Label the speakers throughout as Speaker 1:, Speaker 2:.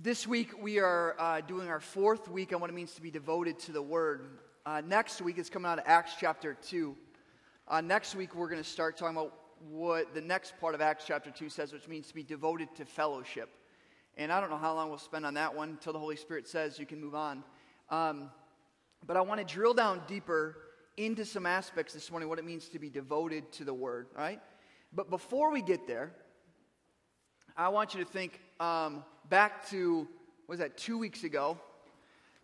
Speaker 1: This week, we are uh, doing our fourth week on what it means to be devoted to the Word. Uh, next week is coming out of Acts chapter 2. Uh, next week, we're going to start talking about what the next part of Acts chapter 2 says, which means to be devoted to fellowship. And I don't know how long we'll spend on that one until the Holy Spirit says you can move on. Um, but I want to drill down deeper into some aspects this morning, what it means to be devoted to the Word, all right? But before we get there, I want you to think um, back to, was that, two weeks ago,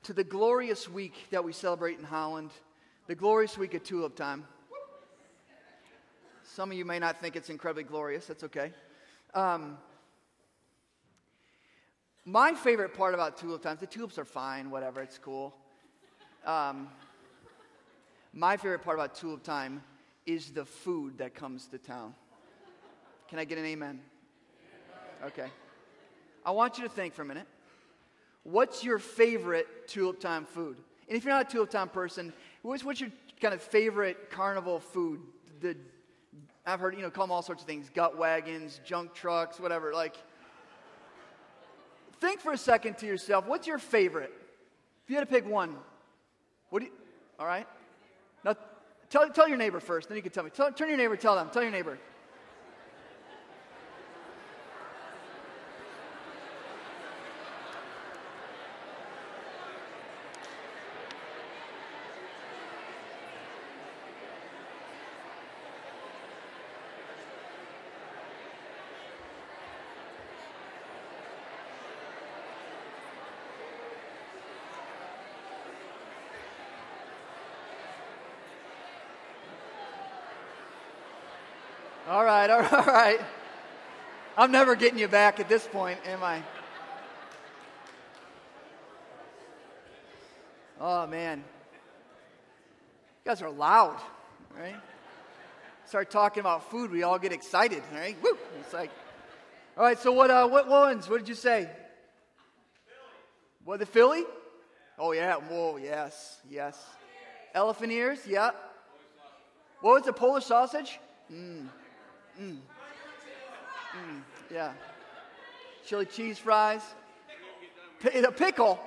Speaker 1: to the glorious week that we celebrate in Holland, the glorious week of Tulip Time. Some of you may not think it's incredibly glorious. That's okay. Um, my favorite part about tulip times, the tulips are fine, whatever, it's cool. Um, my favorite part about tulip time is the food that comes to town. Can I get an amen? Okay. I want you to think for a minute. What's your favorite tulip time food? And if you're not a tulip time person, what's, what's your kind of favorite carnival food? The, I've heard, you know, call them all sorts of things gut wagons, junk trucks, whatever. Like, think for a second to yourself what's your favorite? If you had to pick one, what do you, all right? Now, tell, tell your neighbor first, then you can tell me. Tell, turn your neighbor, tell them, tell your neighbor. All right. I'm never getting you back at this point, am I? Oh, man. You guys are loud, right? Start talking about food, we all get excited, right? Woo! It's like, all right, so what, uh, what ones? What did you say? Philly. What, the Philly? Oh, yeah. Whoa, yes, yes. Elephant ears, yeah. What was the Polish sausage? Mmm. Mm. Mm, yeah. Chili cheese fries. P- a pickle.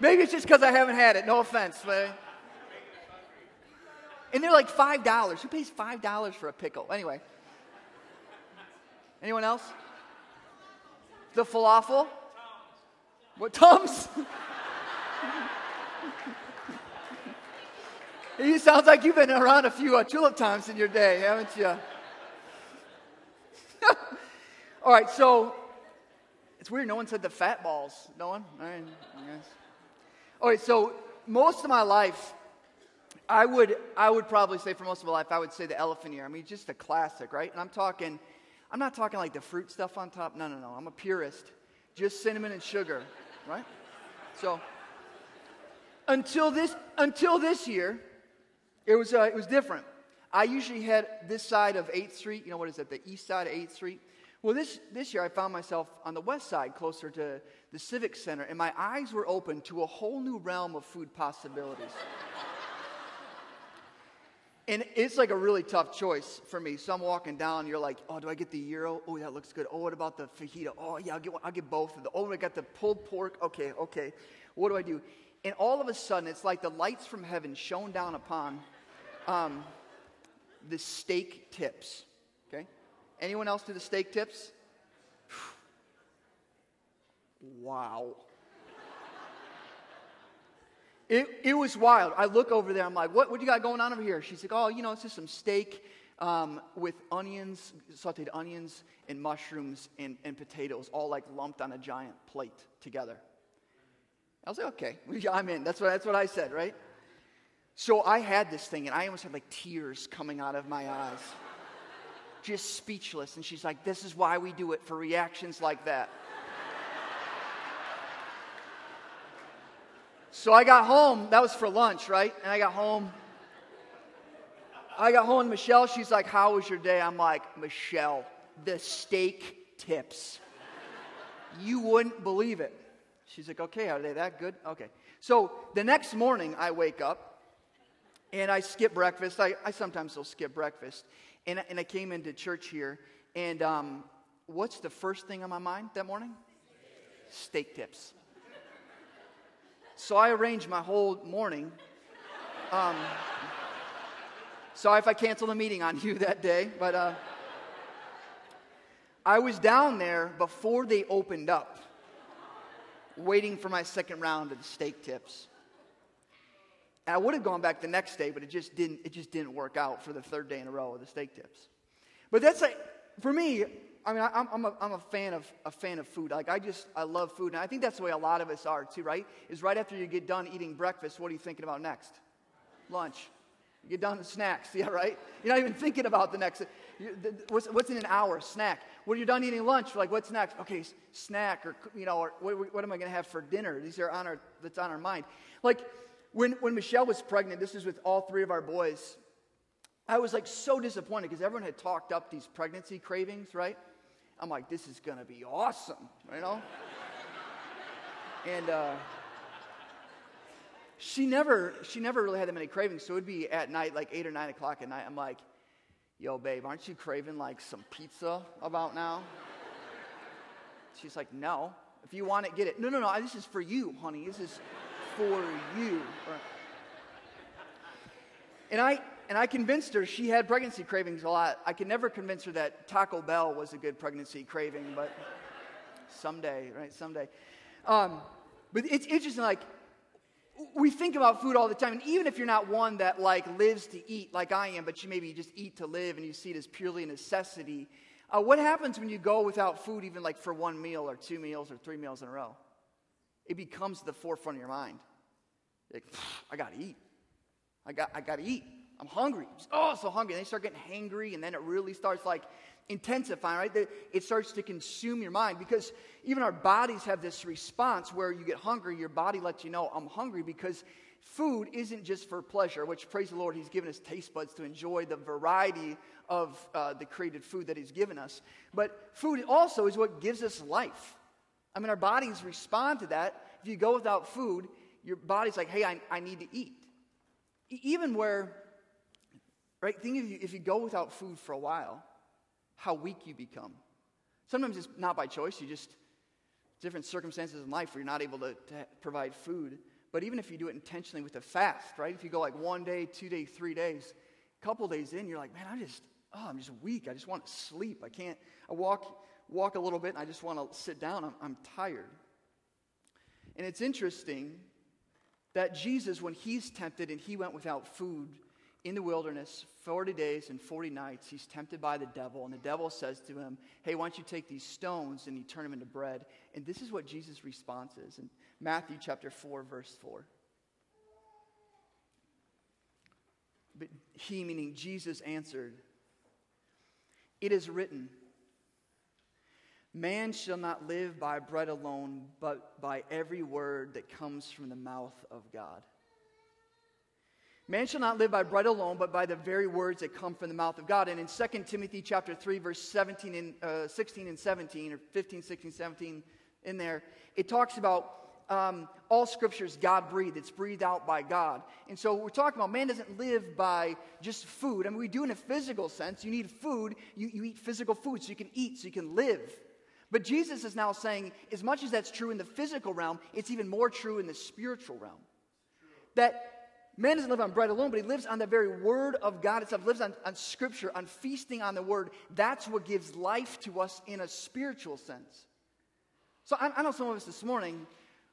Speaker 1: Maybe it's just because I haven't had it. No offense. But... And they're like $5. Who pays $5 for a pickle? Anyway. Anyone else? The falafel? What, Tums? You sounds like you've been around a few uh, tulip times in your day, haven't you? All right, so it's weird. No one said the fat balls. No one. All right. All right. So most of my life, I would I would probably say for most of my life, I would say the elephant ear. I mean, just a classic, right? And I'm talking, I'm not talking like the fruit stuff on top. No, no, no. I'm a purist. Just cinnamon and sugar, right? So until this until this year, it was, uh, it was different. I usually had this side of 8th Street. You know, what is that? The east side of 8th Street. Well, this, this year I found myself on the west side, closer to the Civic Center, and my eyes were open to a whole new realm of food possibilities. and it's like a really tough choice for me. So I'm walking down, you're like, oh, do I get the gyro? Oh, that looks good. Oh, what about the fajita? Oh, yeah, I'll get, I'll get both of. Oh, I got the pulled pork. Okay, okay. What do I do? And all of a sudden, it's like the lights from heaven shone down upon um, the steak tips. Okay? Anyone else do the steak tips? wow. It, it was wild. I look over there. I'm like, what, what do you got going on over here? She's like, oh, you know, it's just some steak um, with onions, sauteed onions, and mushrooms and, and potatoes, all like lumped on a giant plate together. I was like, okay, I'm in. That's what, that's what I said, right? So I had this thing, and I almost had like tears coming out of my eyes. Just speechless. And she's like, This is why we do it for reactions like that. so I got home. That was for lunch, right? And I got home. I got home, and Michelle, she's like, How was your day? I'm like, Michelle, the steak tips. You wouldn't believe it. She's like, Okay, are they that good? Okay. So the next morning, I wake up and I skip breakfast. I, I sometimes will skip breakfast. And, and I came into church here, and um, what's the first thing on my mind that morning? Steak tips. So I arranged my whole morning. Um, sorry if I canceled the meeting on you that day, but uh, I was down there before they opened up, waiting for my second round of the steak tips. And I would have gone back the next day, but it just didn't. It just didn't work out for the third day in a row of the steak tips. But that's like for me. I mean, I'm, I'm, a, I'm a fan of a fan of food. Like I just I love food, and I think that's the way a lot of us are too. Right? Is right after you get done eating breakfast, what are you thinking about next? Lunch. You get done with snacks, yeah, right? You're not even thinking about the next. What's, what's in an hour? Snack. When you're done eating lunch, like what's next? Okay, snack, or you know, or what, what am I going to have for dinner? These are on our that's on our mind. Like when, when Michelle was pregnant, this is with all three of our boys, I was like so disappointed because everyone had talked up these pregnancy cravings, right? I'm like, this is going to be awesome, you know? and uh, she never, she never really had that many cravings. So it would be at night, like eight or nine o'clock at night. I'm like, yo, babe, aren't you craving like some pizza about now? She's like, no. If you want it, get it. No, no, no. This is for you, honey. This is for you. And I, and I convinced her she had pregnancy cravings a lot. I could never convince her that Taco Bell was a good pregnancy craving, but someday, right? Someday. Um, but it's interesting, like, we think about food all the time, and even if you're not one that like lives to eat like I am, but you maybe just eat to live and you see it as purely a necessity, uh, what happens when you go without food, even like for one meal or two meals or three meals in a row? It becomes the forefront of your mind. Like, I got to eat. I got, I got to eat. I'm hungry. Oh, so hungry. And they start getting hangry, and then it really starts like intensifying, right? It starts to consume your mind because even our bodies have this response where you get hungry, your body lets you know, I'm hungry because food isn't just for pleasure, which, praise the Lord, He's given us taste buds to enjoy the variety of uh, the created food that He's given us. But food also is what gives us life. I mean, our bodies respond to that. If you go without food, your body's like, hey, I, I need to eat. Even where, right, think if you, if you go without food for a while, how weak you become. Sometimes it's not by choice, you just, different circumstances in life where you're not able to, to provide food. But even if you do it intentionally with a fast, right? If you go like one day, two days, three days, a couple days in, you're like, man, I just, oh, I'm just weak. I just want to sleep. I can't, I walk walk a little bit and I just want to sit down. I'm, I'm tired. And it's interesting that Jesus, when he's tempted and he went without food in the wilderness 40 days and 40 nights, he's tempted by the devil. And the devil says to him, Hey, why don't you take these stones and you turn them into bread? And this is what Jesus' response is in Matthew chapter 4, verse 4. But he, meaning Jesus, answered, It is written, Man shall not live by bread alone, but by every word that comes from the mouth of God. Man shall not live by bread alone, but by the very words that come from the mouth of God. And in 2 Timothy chapter 3, verse 17 and, uh, 16 and 17, or 15, 16, 17, in there, it talks about um, all scriptures God breathed. It's breathed out by God. And so we're talking about man doesn't live by just food. I mean, we do in a physical sense. You need food. You, you eat physical food so you can eat, so you can live. But Jesus is now saying, as much as that's true in the physical realm, it's even more true in the spiritual realm. That man doesn't live on bread alone, but he lives on the very word of God itself, lives on, on scripture, on feasting on the word. That's what gives life to us in a spiritual sense. So I, I know some of us this morning,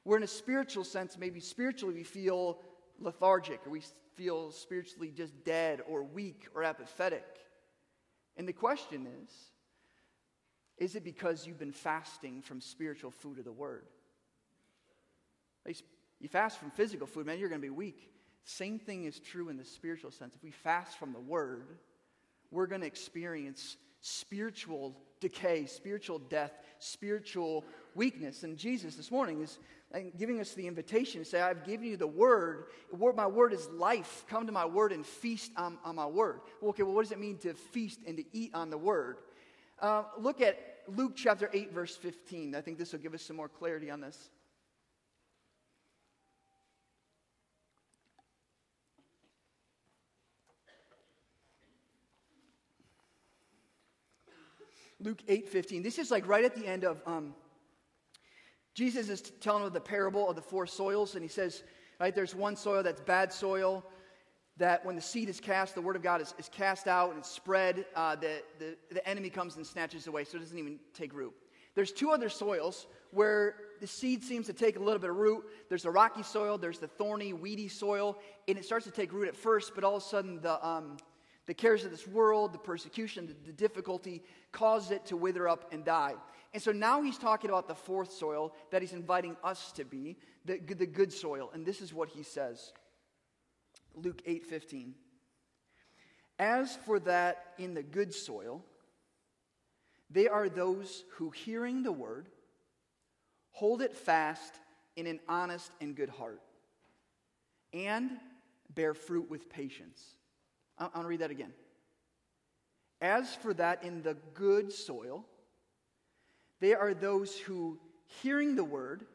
Speaker 1: we're in a spiritual sense, maybe spiritually we feel lethargic or we feel spiritually just dead or weak or apathetic. And the question is, is it because you've been fasting from spiritual food of the word? You fast from physical food, man, you're going to be weak. Same thing is true in the spiritual sense. If we fast from the word, we're going to experience spiritual decay, spiritual death, spiritual weakness. And Jesus this morning is uh, giving us the invitation to say, I've given you the word. My word is life. Come to my word and feast on, on my word. Well, okay, well, what does it mean to feast and to eat on the word? Uh, look at Luke chapter 8, verse 15. I think this will give us some more clarity on this. Luke 8 15. This is like right at the end of um, Jesus is telling of the parable of the four soils, and he says, right, there's one soil that's bad soil, that when the seed is cast, the word of God is, is cast out and spread, uh, the, the, the enemy comes and snatches away, so it doesn't even take root. There's two other soils where the seed seems to take a little bit of root. There's the rocky soil, there's the thorny, weedy soil, and it starts to take root at first, but all of a sudden the, um, the cares of this world, the persecution, the, the difficulty cause it to wither up and die. And so now he's talking about the fourth soil that he's inviting us to be, the, the good soil. And this is what he says. Luke 8:15. As for that in the good soil, they are those who hearing the word hold it fast in an honest and good heart and bear fruit with patience. I want to read that again. As for that in the good soil, they are those who hearing the word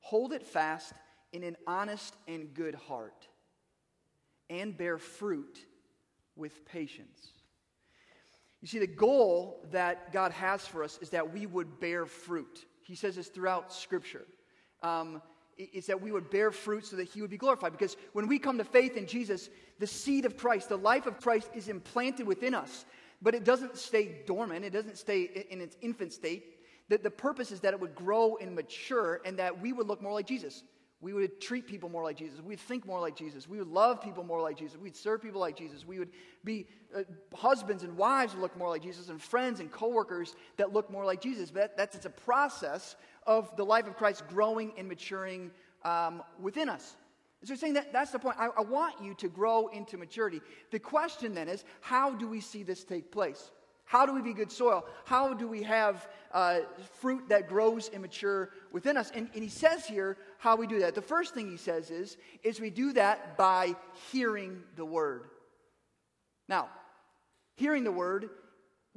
Speaker 1: hold it fast in an honest and good heart and bear fruit with patience. You see, the goal that God has for us is that we would bear fruit. He says this throughout Scripture. Um, is that we would bear fruit so that he would be glorified. Because when we come to faith in Jesus, the seed of Christ, the life of Christ is implanted within us, but it doesn't stay dormant, it doesn't stay in its infant state. The, the purpose is that it would grow and mature and that we would look more like Jesus. We would treat people more like Jesus. We'd think more like Jesus. We would love people more like Jesus. We'd serve people like Jesus. We would be uh, husbands and wives who look more like Jesus, and friends and coworkers that look more like Jesus. But that's it's a process of the life of Christ growing and maturing um, within us. So saying that that's the point. I, I want you to grow into maturity. The question then is, how do we see this take place? How do we be good soil? How do we have uh, fruit that grows and mature within us? And, and, he says here how we do that. The first thing he says is, is we do that by hearing the word. Now, hearing the word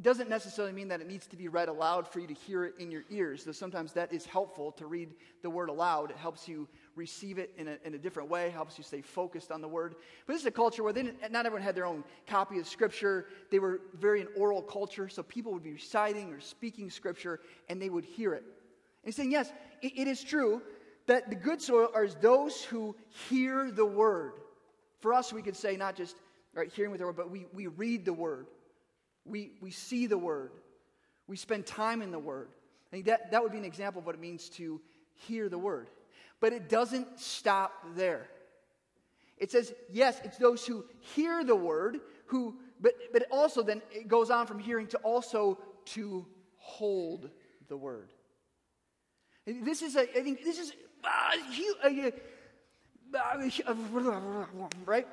Speaker 1: doesn't necessarily mean that it needs to be read aloud for you to hear it in your ears, though sometimes that is helpful to read the word aloud. It helps you receive it in a, in a different way, helps you stay focused on the word. But this is a culture where they not everyone had their own copy of scripture. They were very an oral culture, so people would be reciting or speaking scripture and they would hear it. And he's saying, yes, it, it is true that the good soil are those who hear the word. For us, we could say not just right, hearing with the word, but we, we read the word. We, we see the word. We spend time in the word. I think that, that would be an example of what it means to hear the word. But it doesn't stop there. It says, yes, it's those who hear the word, who, but, but also then it goes on from hearing to also to hold the word. This is, a, I think, this is, uh, uh, right?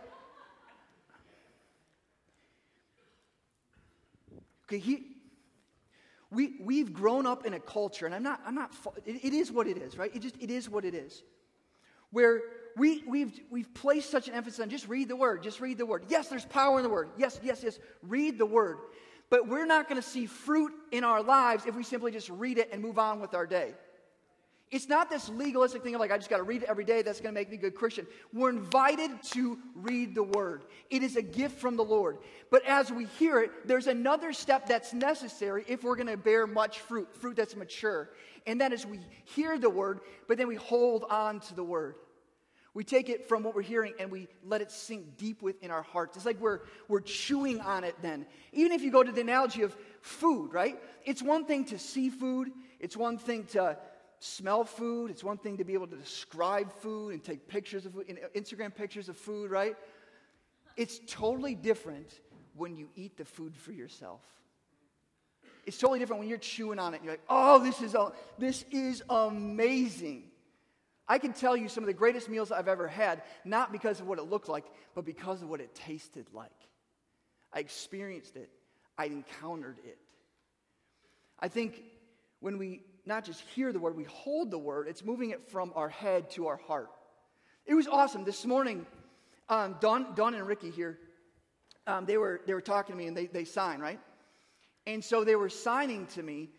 Speaker 1: Okay, he, we, we've grown up in a culture, and I'm not, I'm not, it, it is what it is, right? It just, it is what it is. Where we, we've, we've placed such an emphasis on just read the word, just read the word. Yes, there's power in the word. Yes, yes, yes, read the word. But we're not going to see fruit in our lives if we simply just read it and move on with our day. It's not this legalistic thing of like, I just got to read it every day, that's going to make me a good Christian. We're invited to read the Word. It is a gift from the Lord. But as we hear it, there's another step that's necessary if we're going to bear much fruit, fruit that's mature. And that is we hear the Word, but then we hold on to the Word. We take it from what we're hearing and we let it sink deep within our hearts. It's like we're, we're chewing on it then. Even if you go to the analogy of food, right? It's one thing to see food, it's one thing to smell food. It's one thing to be able to describe food and take pictures of food, Instagram pictures of food, right? It's totally different when you eat the food for yourself. It's totally different when you're chewing on it and you're like, oh, this is, this is amazing. I can tell you some of the greatest meals I've ever had, not because of what it looked like, but because of what it tasted like. I experienced it, I encountered it. I think when we not just hear the word, we hold the word. It's moving it from our head to our heart. It was awesome. This morning, um, Don, Don and Ricky here, um, they, were, they were talking to me and they, they signed, right? And so they were signing to me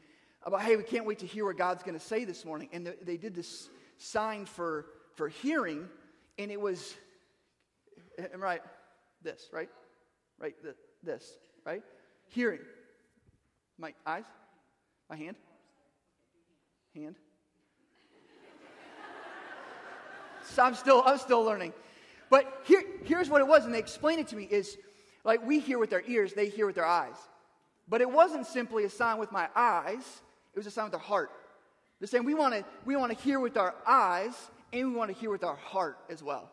Speaker 1: about, hey, we can't wait to hear what God's going to say this morning. And the, they did this sign for, for hearing, and it was, right, this, right? Right, this, right? Hearing. My eyes? My hand? Hand? so I'm still, I'm still learning. But here, here's what it was, and they explained it to me is like we hear with our ears, they hear with their eyes. But it wasn't simply a sign with my eyes, it was a sign with their heart. They're saying we want to we want to hear with our eyes and we want to hear with our heart as well.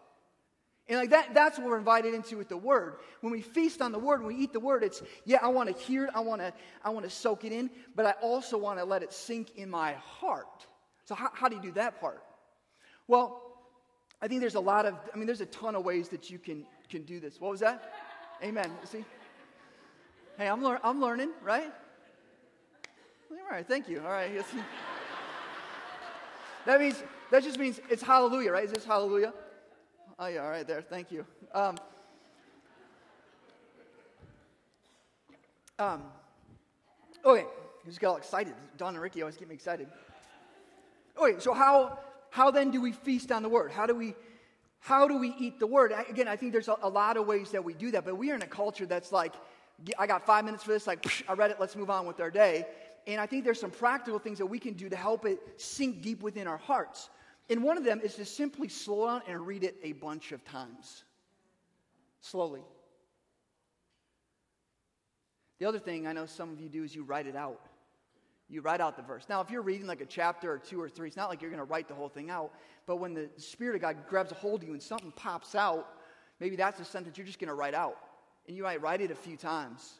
Speaker 1: And like that, that's what we're invited into with the word. When we feast on the word, when we eat the word, it's yeah, I want to hear it, I want to, I want to soak it in, but I also want to let it sink in my heart. So how, how do you do that part? Well, I think there's a lot of, I mean, there's a ton of ways that you can can do this. What was that? Amen. See? Hey, I'm, lear- I'm learning, right? All right, thank you. All right. that means, that just means it's hallelujah, right? Is this hallelujah? Oh, yeah, all right, there. Thank you. Um, um, okay, I just got all excited. Don and Ricky always get me excited. Okay, so how, how then do we feast on the word? How do we, how do we eat the word? Again, I think there's a, a lot of ways that we do that, but we are in a culture that's like, I got five minutes for this, like, I read it, let's move on with our day. And I think there's some practical things that we can do to help it sink deep within our hearts. And one of them is to simply slow down and read it a bunch of times. Slowly. The other thing I know some of you do is you write it out. You write out the verse. Now, if you're reading like a chapter or two or three, it's not like you're going to write the whole thing out. But when the Spirit of God grabs a hold of you and something pops out, maybe that's a sentence you're just going to write out. And you might write it a few times.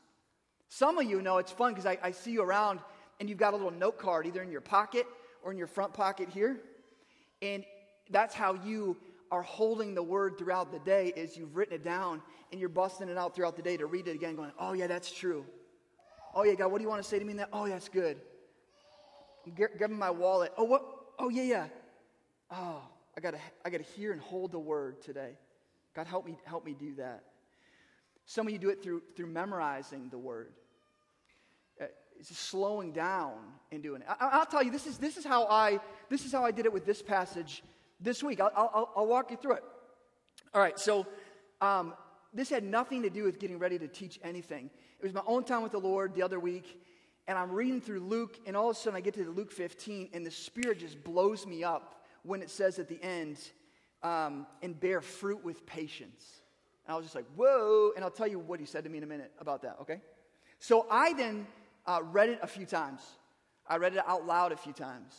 Speaker 1: Some of you know it's fun because I, I see you around and you've got a little note card either in your pocket or in your front pocket here. And that's how you are holding the word throughout the day is you've written it down and you're busting it out throughout the day to read it again going, oh, yeah, that's true. Oh, yeah, God, what do you want to say to me in that? Oh, that's good. grabbing my wallet. Oh, what? Oh, yeah, yeah. Oh, I got to I gotta hear and hold the word today. God, help me, help me do that. Some of you do it through, through memorizing the word. Slowing down and doing it. I, will tell you, this is, this, is how I, this is how I did it with this passage this week. I'll, I'll, I'll walk you through it. All right, so um, this had nothing to do with getting ready to teach anything. It was my own time with the Lord the other week, and I'm reading through Luke, and all of a sudden I get to Luke 15, and the Spirit just blows me up when it says at the end, um, and bear fruit with patience. And I was just like, whoa. And I'll tell you what he said to me in a minute about that, okay? So I then uh, read it a few times. I read it out loud a few times.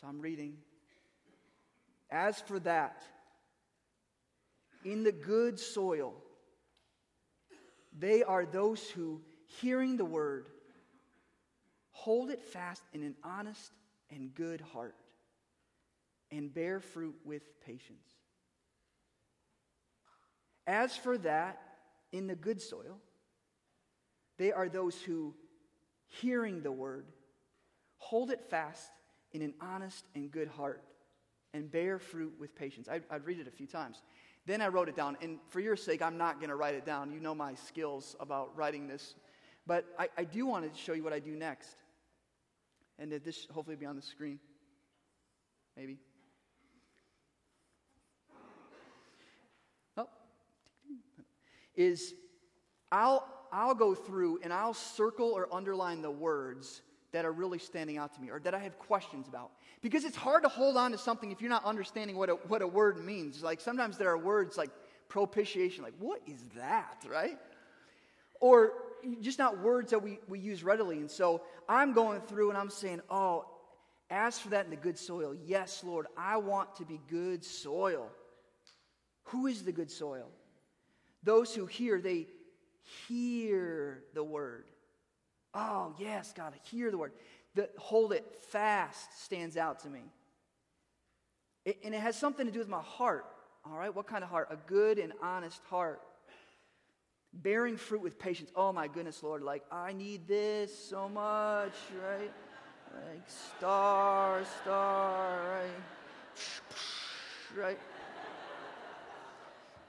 Speaker 1: So I'm reading. As for that, in the good soil, they are those who, hearing the word, hold it fast in an honest and good heart and bear fruit with patience. As for that, in the good soil, they are those who, hearing the word, hold it fast in an honest and good heart and bear fruit with patience. I, would read it a few times. Then I wrote it down. And for your sake, I'm not going to write it down. You know my skills about writing this. But I, I do want to show you what I do next. And that this hopefully be on the screen. Maybe. Oh. Is I'll, I'll go through and I'll circle or underline the words that are really standing out to me or that I have questions about. Because it's hard to hold on to something if you're not understanding what a, what a word means. Like sometimes there are words like propitiation, like, what is that, right? Or just not words that we, we use readily. And so I'm going through and I'm saying, oh, as for that in the good soil, yes, Lord, I want to be good soil. Who is the good soil? Those who hear, they hear the word. Oh, yes, God, hear the word. The hold it fast stands out to me. It, and it has something to do with my heart. All right, what kind of heart? A good and honest heart. Bearing fruit with patience. Oh my goodness, Lord, like I need this so much, right? Like star, star, right? Right?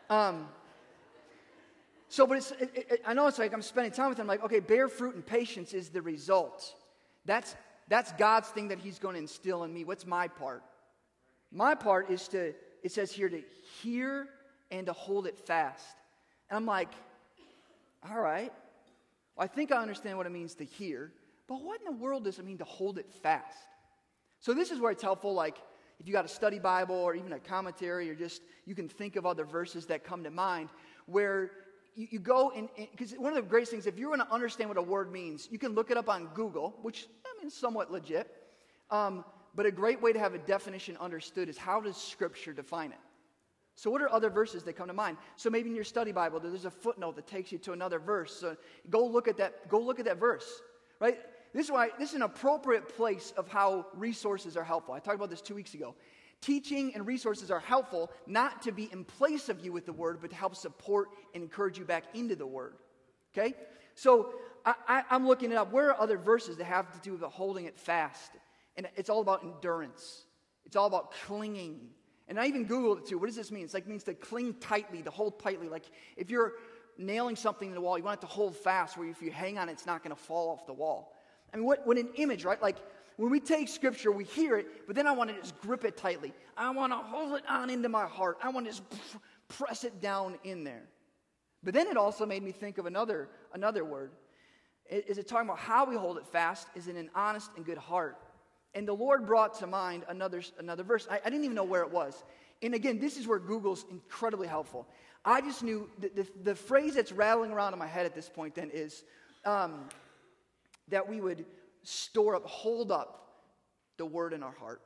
Speaker 1: Um, so, but it's, it, it, I know it's like I'm spending time with them, like, okay, bear fruit and patience is the result. That's, that's God's thing that He's going to instill in me. What's my part? My part is to, it says here, to hear and to hold it fast. And I'm like, all right, well, I think I understand what it means to hear. but what in the world does it mean to hold it fast? So this is where it's helpful, like if you got a study Bible or even a commentary, or just you can think of other verses that come to mind where you, you go and because one of the greatest things, if you want to understand what a word means, you can look it up on Google, which I mean, somewhat legit. Um, but a great way to have a definition understood is how does Scripture define it? So, what are other verses that come to mind? So, maybe in your study Bible, there's a footnote that takes you to another verse. So, go look at that. Go look at that verse, right? This is why this is an appropriate place of how resources are helpful. I talked about this two weeks ago. Teaching and resources are helpful not to be in place of you with the word, but to help support and encourage you back into the word. Okay? So I, am looking it up. Where are other verses that have to do with holding it fast? And it's all about endurance. It's all about clinging. And I even Googled it too. What does this mean? It's like means to cling tightly, to hold tightly. Like if you're nailing something in the wall, you want it to hold fast, where if you hang on, it's not going to fall off the wall. I mean, what, what an image, right? Like when we take scripture, we hear it, but then I want to just grip it tightly. I want to hold it on into my heart. I want to just press it down in there. But then it also made me think of another, another word. Is it talking about how we hold it fast? Is in an honest and good heart? And the Lord brought to mind another, another verse. I, I didn't even know where it was. And again, this is where Google's incredibly helpful. I just knew the, the, the phrase that's rattling around in my head at this point then is um, that we would store up, hold up the word in our heart.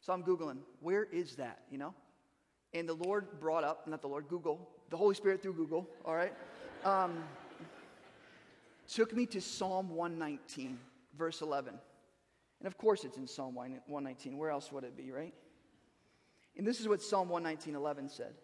Speaker 1: So I'm Googling, where is that, you know? And the Lord brought up, not the Lord, Google, the Holy Spirit through Google, all right? Um, took me to Psalm 119, verse 11. And of course it's in Psalm 119. Where else would it be, right? And this is what Psalm 119, 11 said.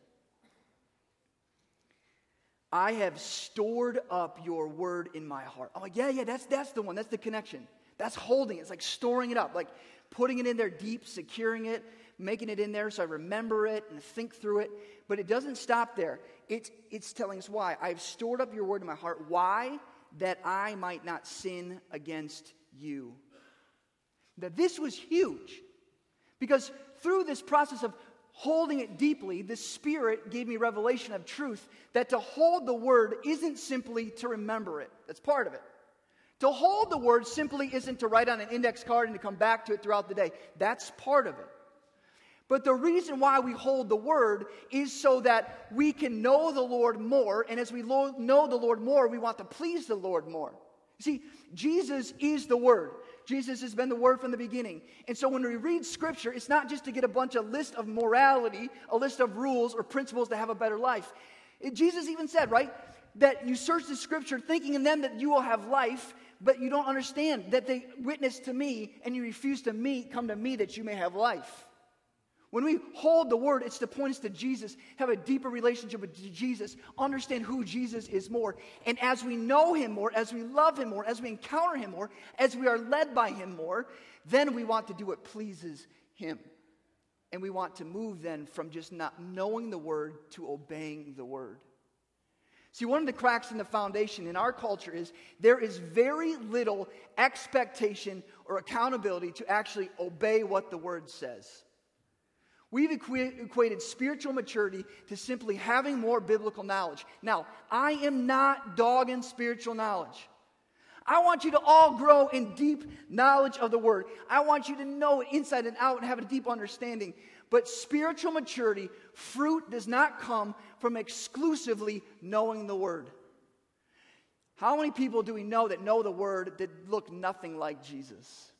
Speaker 1: I have stored up your word in my heart. I'm like, yeah, yeah, that's, that's the one. That's the connection. That's holding it. It's like storing it up, like putting it in there deep, securing it, making it in there so I remember it and think through it. But it doesn't stop there. It's, it's telling us why. I've stored up your word in my heart. Why? That I might not sin against you. That this was huge. Because through this process of holding it deeply, the Spirit gave me revelation of truth that to hold the Word isn't simply to remember it. That's part of it. To hold the Word simply isn't to write on an index card and to come back to it throughout the day. That's part of it. But the reason why we hold the Word is so that we can know the Lord more. And as we know the Lord more, we want to please the Lord more. See, Jesus is the Word. Jesus has been the Word from the beginning. And so when we read Scripture, it's not just to get a bunch of list of morality, a list of rules or principles to have a better life. It, Jesus even said, right, that you search the Scripture thinking in them that you will have life, but you don't understand that they witness to me and you refuse to meet, come to me that you may have life. When we hold the word, it's to point us to Jesus, have a deeper relationship with Jesus, understand who Jesus is more. And as we know him more, as we love him more, as we encounter him more, as we are led by him more, then we want to do what pleases him. And we want to move then from just not knowing the word to obeying the word. See, one of the cracks in the foundation in our culture is there is very little expectation or accountability to actually obey what the word says. We've equated spiritual maturity to simply having more biblical knowledge. Now, I am not dogging spiritual knowledge. I want you to all grow in deep knowledge of the Word. I want you to know it inside and out and have a deep understanding. But spiritual maturity, fruit does not come from exclusively knowing the Word. How many people do we know that know the Word that look nothing like Jesus?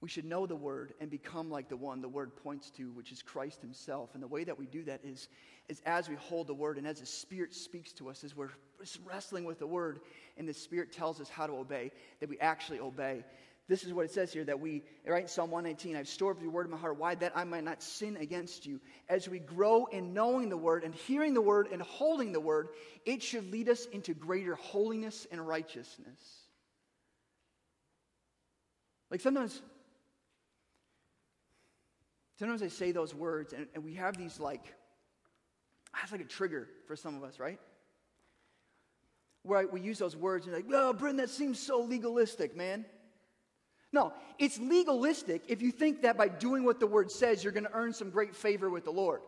Speaker 1: We should know the Word and become like the one the Word points to, which is Christ Himself. And the way that we do that is, is as we hold the Word and as the Spirit speaks to us, as we're wrestling with the Word and the Spirit tells us how to obey, that we actually obey. This is what it says here that we, right in Psalm 119, I've stored up your word in my heart. Why? That I might not sin against you. As we grow in knowing the word and hearing the word and holding the word, it should lead us into greater holiness and righteousness. Like sometimes Sometimes I say those words, and, and we have these like, that's like a trigger for some of us, right? Where we use those words and like, oh, Brendan, that seems so legalistic, man. No, it's legalistic if you think that by doing what the word says, you're going to earn some great favor with the Lord.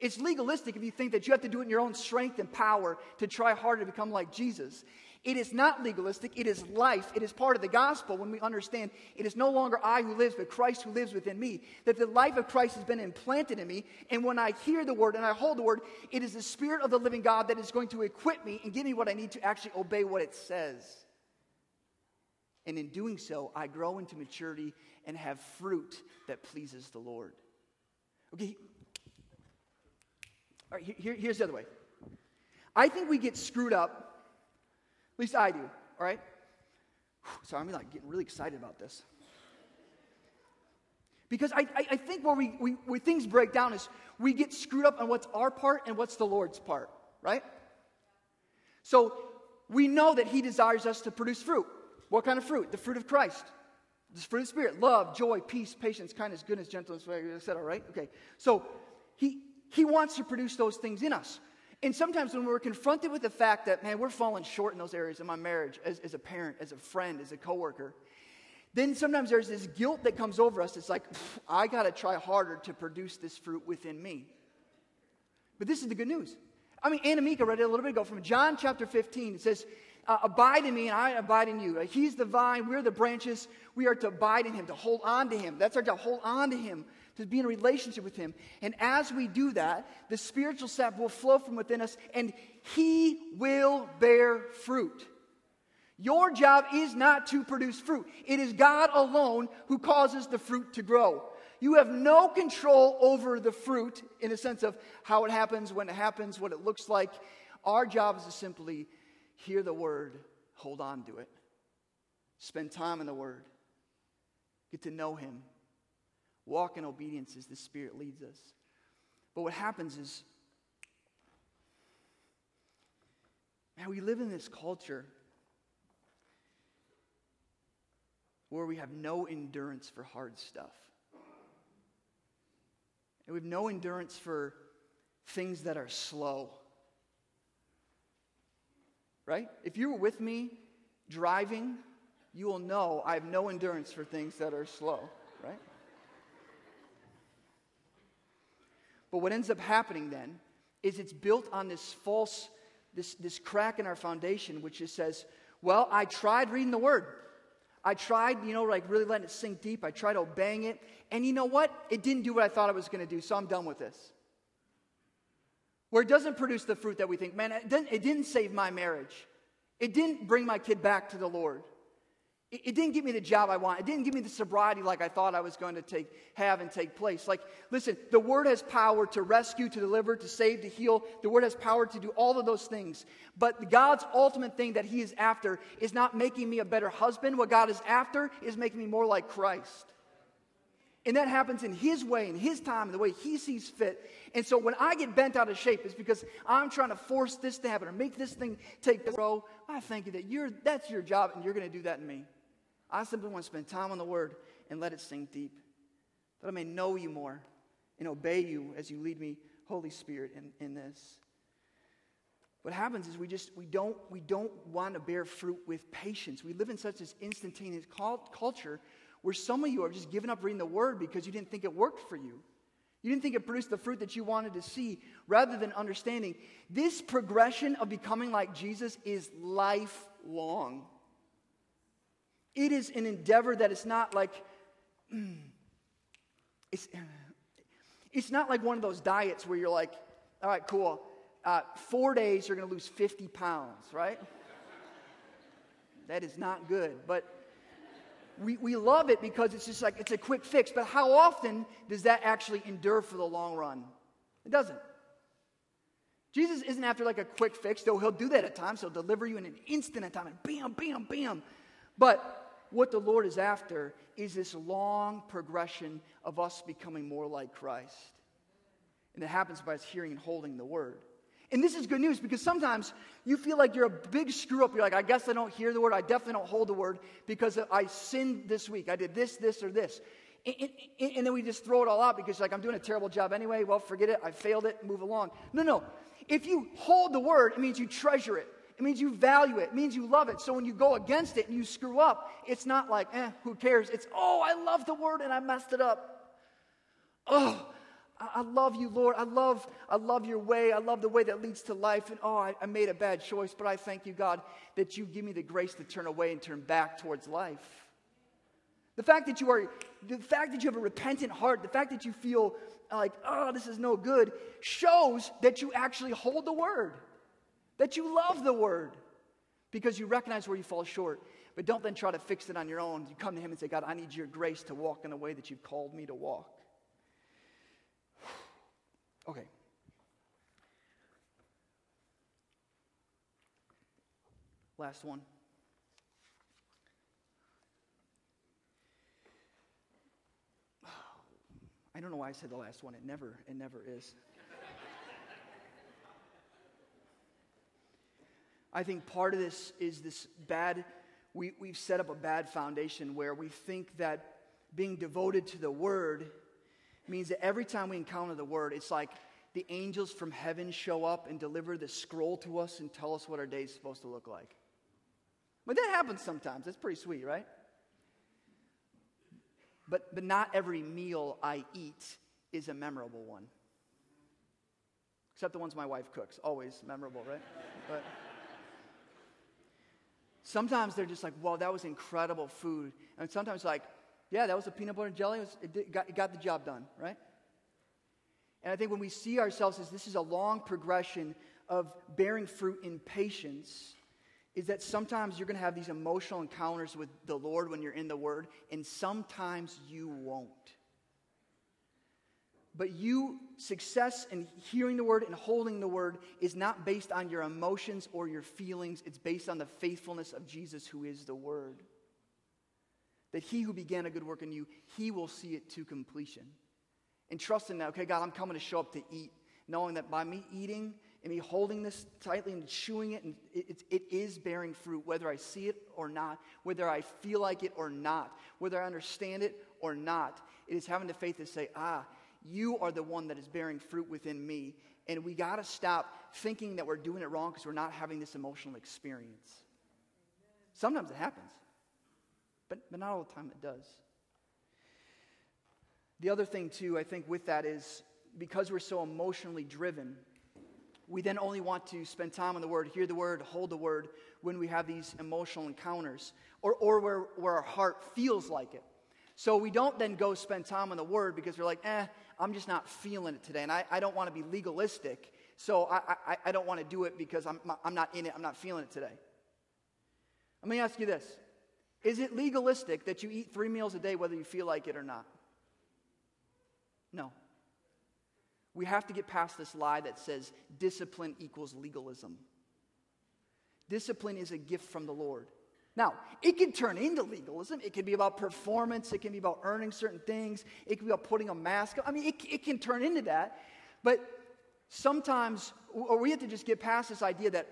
Speaker 1: It's legalistic if you think that you have to do it in your own strength and power to try harder to become like Jesus. It is not legalistic. It is life. It is part of the gospel when we understand it is no longer I who lives, but Christ who lives within me. That the life of Christ has been implanted in me. And when I hear the word and I hold the word, it is the Spirit of the living God that is going to equip me and give me what I need to actually obey what it says. And in doing so, I grow into maturity and have fruit that pleases the Lord. Okay. All right, here, here's the other way. I think we get screwed up at least I do, all right? So I'm like getting really excited about this. Because I, I, I think where, we, we, where things break down is we get screwed up on what's our part and what's the Lord's part, right? So we know that He desires us to produce fruit. What kind of fruit? The fruit of Christ. The fruit of the Spirit love, joy, peace, patience, kindness, goodness, gentleness, etc. Right? Okay. So he, he wants to produce those things in us. And sometimes when we're confronted with the fact that, man, we're falling short in those areas in my marriage, as, as a parent, as a friend, as a coworker, then sometimes there's this guilt that comes over us. It's like, I got to try harder to produce this fruit within me. But this is the good news. I mean, Anna Mika read it a little bit ago from John chapter 15. It says, uh, Abide in me and I abide in you. He's the vine, we're the branches. We are to abide in him, to hold on to him. That's our job, hold on to him to be in a relationship with Him. And as we do that, the spiritual sap will flow from within us and He will bear fruit. Your job is not to produce fruit, it is God alone who causes the fruit to grow. You have no control over the fruit in the sense of how it happens, when it happens, what it looks like. Our job is to simply hear the word, hold on to it, spend time in the word, get to know Him, walk in obedience as the Spirit leads us. But what happens is, man, we live in this culture where we have no endurance for hard stuff. And we have no endurance for things that are slow. Right? If you were with me driving, you will know I have no endurance for things that are slow, right? But what ends up happening then is it's built on this false, this, this crack in our foundation, which just says, well, I tried reading the word. I tried, you know, like really letting it sink deep. I tried obeying it. And you know what? It didn't do what I thought it was going to do, so I'm done with this. Where it doesn't produce the fruit that we think, man, it didn't, it didn't save my marriage. It didn't bring my kid back to the Lord. It, didn't give me the job I want. It didn't give me the sobriety like I thought I was going to take, have and take place. Like, listen, the Word has power to rescue, to deliver, to save, to heal. The Word has power to do all of those things. But God's ultimate thing that He is after is not making me a better husband. What God is after is making me more like Christ. And that happens in His way, in His time, in the way He sees fit. And so when I get bent out of shape, it's because I'm trying to force this to happen or make this thing take row. I thank you that you're, that's your job and you're going to do that in me. I simply want to spend time on the Word and let it sink deep, that I may know you more and obey you as you lead me, Holy Spirit, in, in this. What happens is we just we don't we don't want to bear fruit with patience. We live in such this instantaneous culture where some of you are just giving up reading the Word because you didn't think it worked for you. You didn't think it produced the fruit that you wanted to see, rather than understanding this progression of becoming like Jesus is lifelong. It is an endeavor that is not like, it's, it's not like one of those diets where you're like, all right, cool. Uh, four days, you're going to lose 50 pounds, right? that is not good. But we, we love it because it's just like, it's a quick fix. But how often does that actually endure for the long run? It doesn't. Jesus isn't after like a quick fix, though he'll do that at times. He'll deliver you in an instant at time, and bam, bam, bam. But what the Lord is after is this long progression of us becoming more like Christ. And it happens by us hearing and holding the word. And this is good news because sometimes you feel like you're a big screw up. You're like, I guess I don't hear the word. I definitely don't hold the word because I sinned this week. I did this, this, or this. And, and, and then we just throw it all out because, like, I'm doing a terrible job anyway. Well, forget it. I failed it. Move along. No, no. If you hold the word, it means you treasure it. It means you value it. It means you love it. So when you go against it and you screw up, it's not like, eh, who cares? It's, oh, I love the word and I messed it up. Oh, I, love you, Lord. I love, I love your way. I love the way that leads to life. And oh, I, I made a bad choice, but I thank you, God, that you give me the grace to turn away and turn back towards life. The fact that you are, the fact that you have a repentant heart, the fact that you feel like, oh, this is no good, shows that you actually hold the word, that you love the word, because you recognize where you fall short. But don't then try to fix it on your own. You come to Him and say, God, I need your grace to walk in the way that you've called me to walk. okay. Last one. I don't know why I said the last one. It never, it never is. I think part of this is this bad, we, we've set up a bad foundation where we think that being devoted to the Word means that every time we encounter the Word, it's like the angels from heaven show up and deliver the scroll to us and tell us what our day is supposed to look like. But that happens sometimes. That's pretty sweet, right? But, but not every meal I eat is a memorable one. Except the ones my wife cooks. Always memorable, right? But. Sometimes they're just like, wow, that was incredible food. And sometimes, like, yeah, that was a peanut butter and jelly. It, was, it, did, got, it got the job done, right? And I think when we see ourselves as this is a long progression of bearing fruit in patience, is that sometimes you're going to have these emotional encounters with the Lord when you're in the Word, and sometimes you won't. But you, success in hearing the word and holding the word is not based on your emotions or your feelings. It's based on the faithfulness of Jesus, who is the word. That he who began a good work in you, he will see it to completion. And trust in that, okay, God, I'm coming to show up to eat, knowing that by me eating and me holding this tightly and chewing it, and it, it is bearing fruit, whether I see it or not, whether I feel like it or not, whether I understand it or not. It is having the faith to say, ah, you are the one that is bearing fruit within me. And we got to stop thinking that we're doing it wrong because we're not having this emotional experience. Sometimes it happens, but, but not all the time it does. The other thing, too, I think with that is because we're so emotionally driven, we then only want to spend time on the word, hear the word, hold the word when we have these emotional encounters or, or where, where our heart feels like it. So we don't then go spend time on the word because we're like, eh, I'm just not feeling it today. And I, I don't want to be legalistic. So I, I, I don't want to do it because I'm, I'm not in it. I'm not feeling it today. Let me ask you this Is it legalistic that you eat three meals a day whether you feel like it or not? No. We have to get past this lie that says discipline equals legalism. Discipline is a gift from the Lord. Now, it can turn into legalism. It can be about performance. It can be about earning certain things. It can be about putting a mask on. I mean, it, it can turn into that. But sometimes, or we have to just get past this idea that,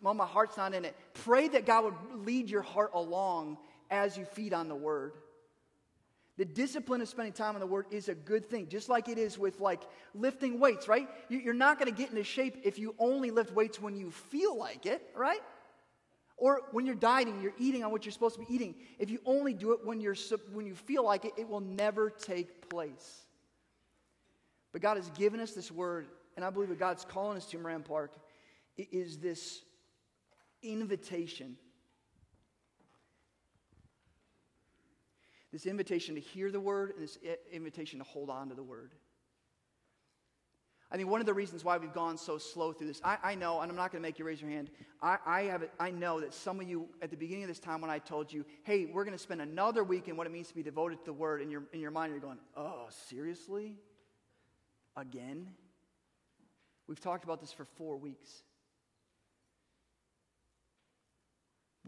Speaker 1: well, my heart's not in it. Pray that God would lead your heart along as you feed on the word. The discipline of spending time on the Word is a good thing, just like it is with like lifting weights, right? You're not going to get into shape if you only lift weights when you feel like it, right? Or when you're dieting, you're eating on what you're supposed to be eating. If you only do it when, you're, when you feel like it, it will never take place. But God has given us this word, and I believe that God's calling us to Moran Park is this invitation. This invitation to hear the word and this invitation to hold on to the word. I mean, one of the reasons why we've gone so slow through this, I, I know, and I'm not going to make you raise your hand. I, I, have I know that some of you, at the beginning of this time when I told you, hey, we're going to spend another week in what it means to be devoted to the Word, in your, in your mind, you're going, oh, seriously? Again? We've talked about this for four weeks.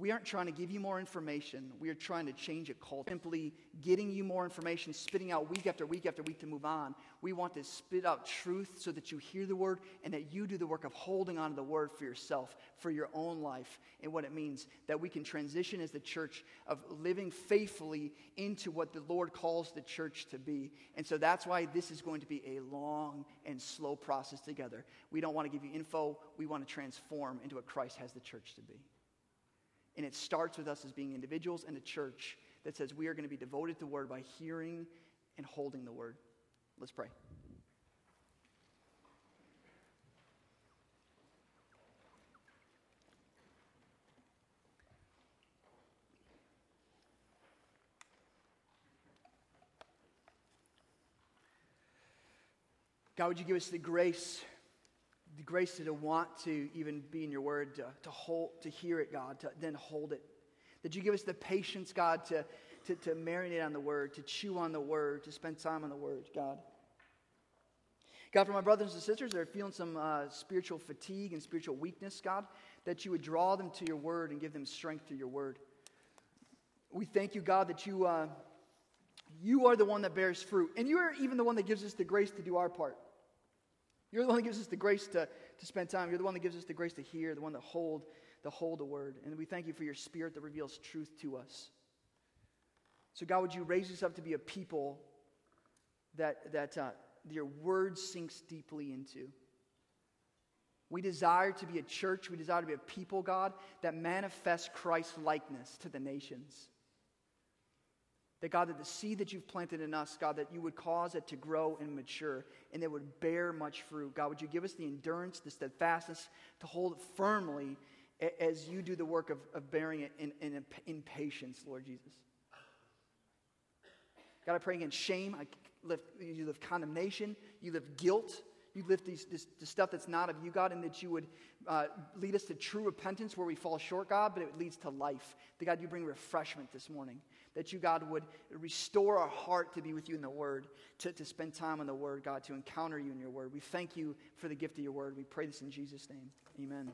Speaker 1: We aren't trying to give you more information. We are trying to change a culture. Simply getting you more information, spitting out week after week after week to move on. We want to spit out truth so that you hear the word and that you do the work of holding on to the word for yourself, for your own life, and what it means. That we can transition as the church of living faithfully into what the Lord calls the church to be. And so that's why this is going to be a long and slow process together. We don't want to give you info, we want to transform into what Christ has the church to be. And it starts with us as being individuals and a church that says we are going to be devoted to the word by hearing and holding the word. Let's pray. God, would you give us the grace the grace to, to want to even be in your word, to, to hold, to hear it, God, to then hold it. That you give us the patience, God, to, to, to marinate on the word, to chew on the word, to spend time on the word, God. God, for my brothers and sisters that are feeling some uh, spiritual fatigue and spiritual weakness, God, that you would draw them to your word and give them strength through your word. We thank you, God, that you, uh, you are the one that bears fruit. And you are even the one that gives us the grace to do our part. You're the one that gives us the grace to, to spend time. You're the one that gives us the grace to hear, the one that hold, the hold the word. And we thank you for your spirit that reveals truth to us. So, God, would you raise us up to be a people that, that uh, your word sinks deeply into? We desire to be a church, we desire to be a people, God, that manifests Christ's likeness to the nations. That, God, that the seed that you've planted in us, God, that you would cause it to grow and mature and it would bear much fruit. God, would you give us the endurance, the steadfastness to hold it firmly as you do the work of, of bearing it in, in, in patience, Lord Jesus. God, I pray against shame. I lift, you lift condemnation. You lift guilt. You lift these, this, stuff that's not of you, God, and that you would uh, lead us to true repentance where we fall short, God, but it leads to life. That, God, you bring refreshment this morning. That you, God, would restore our heart to be with you in the Word, to, to spend time in the Word, God, to encounter you in your Word. We thank you for the gift of your Word. We pray this in Jesus' name. Amen.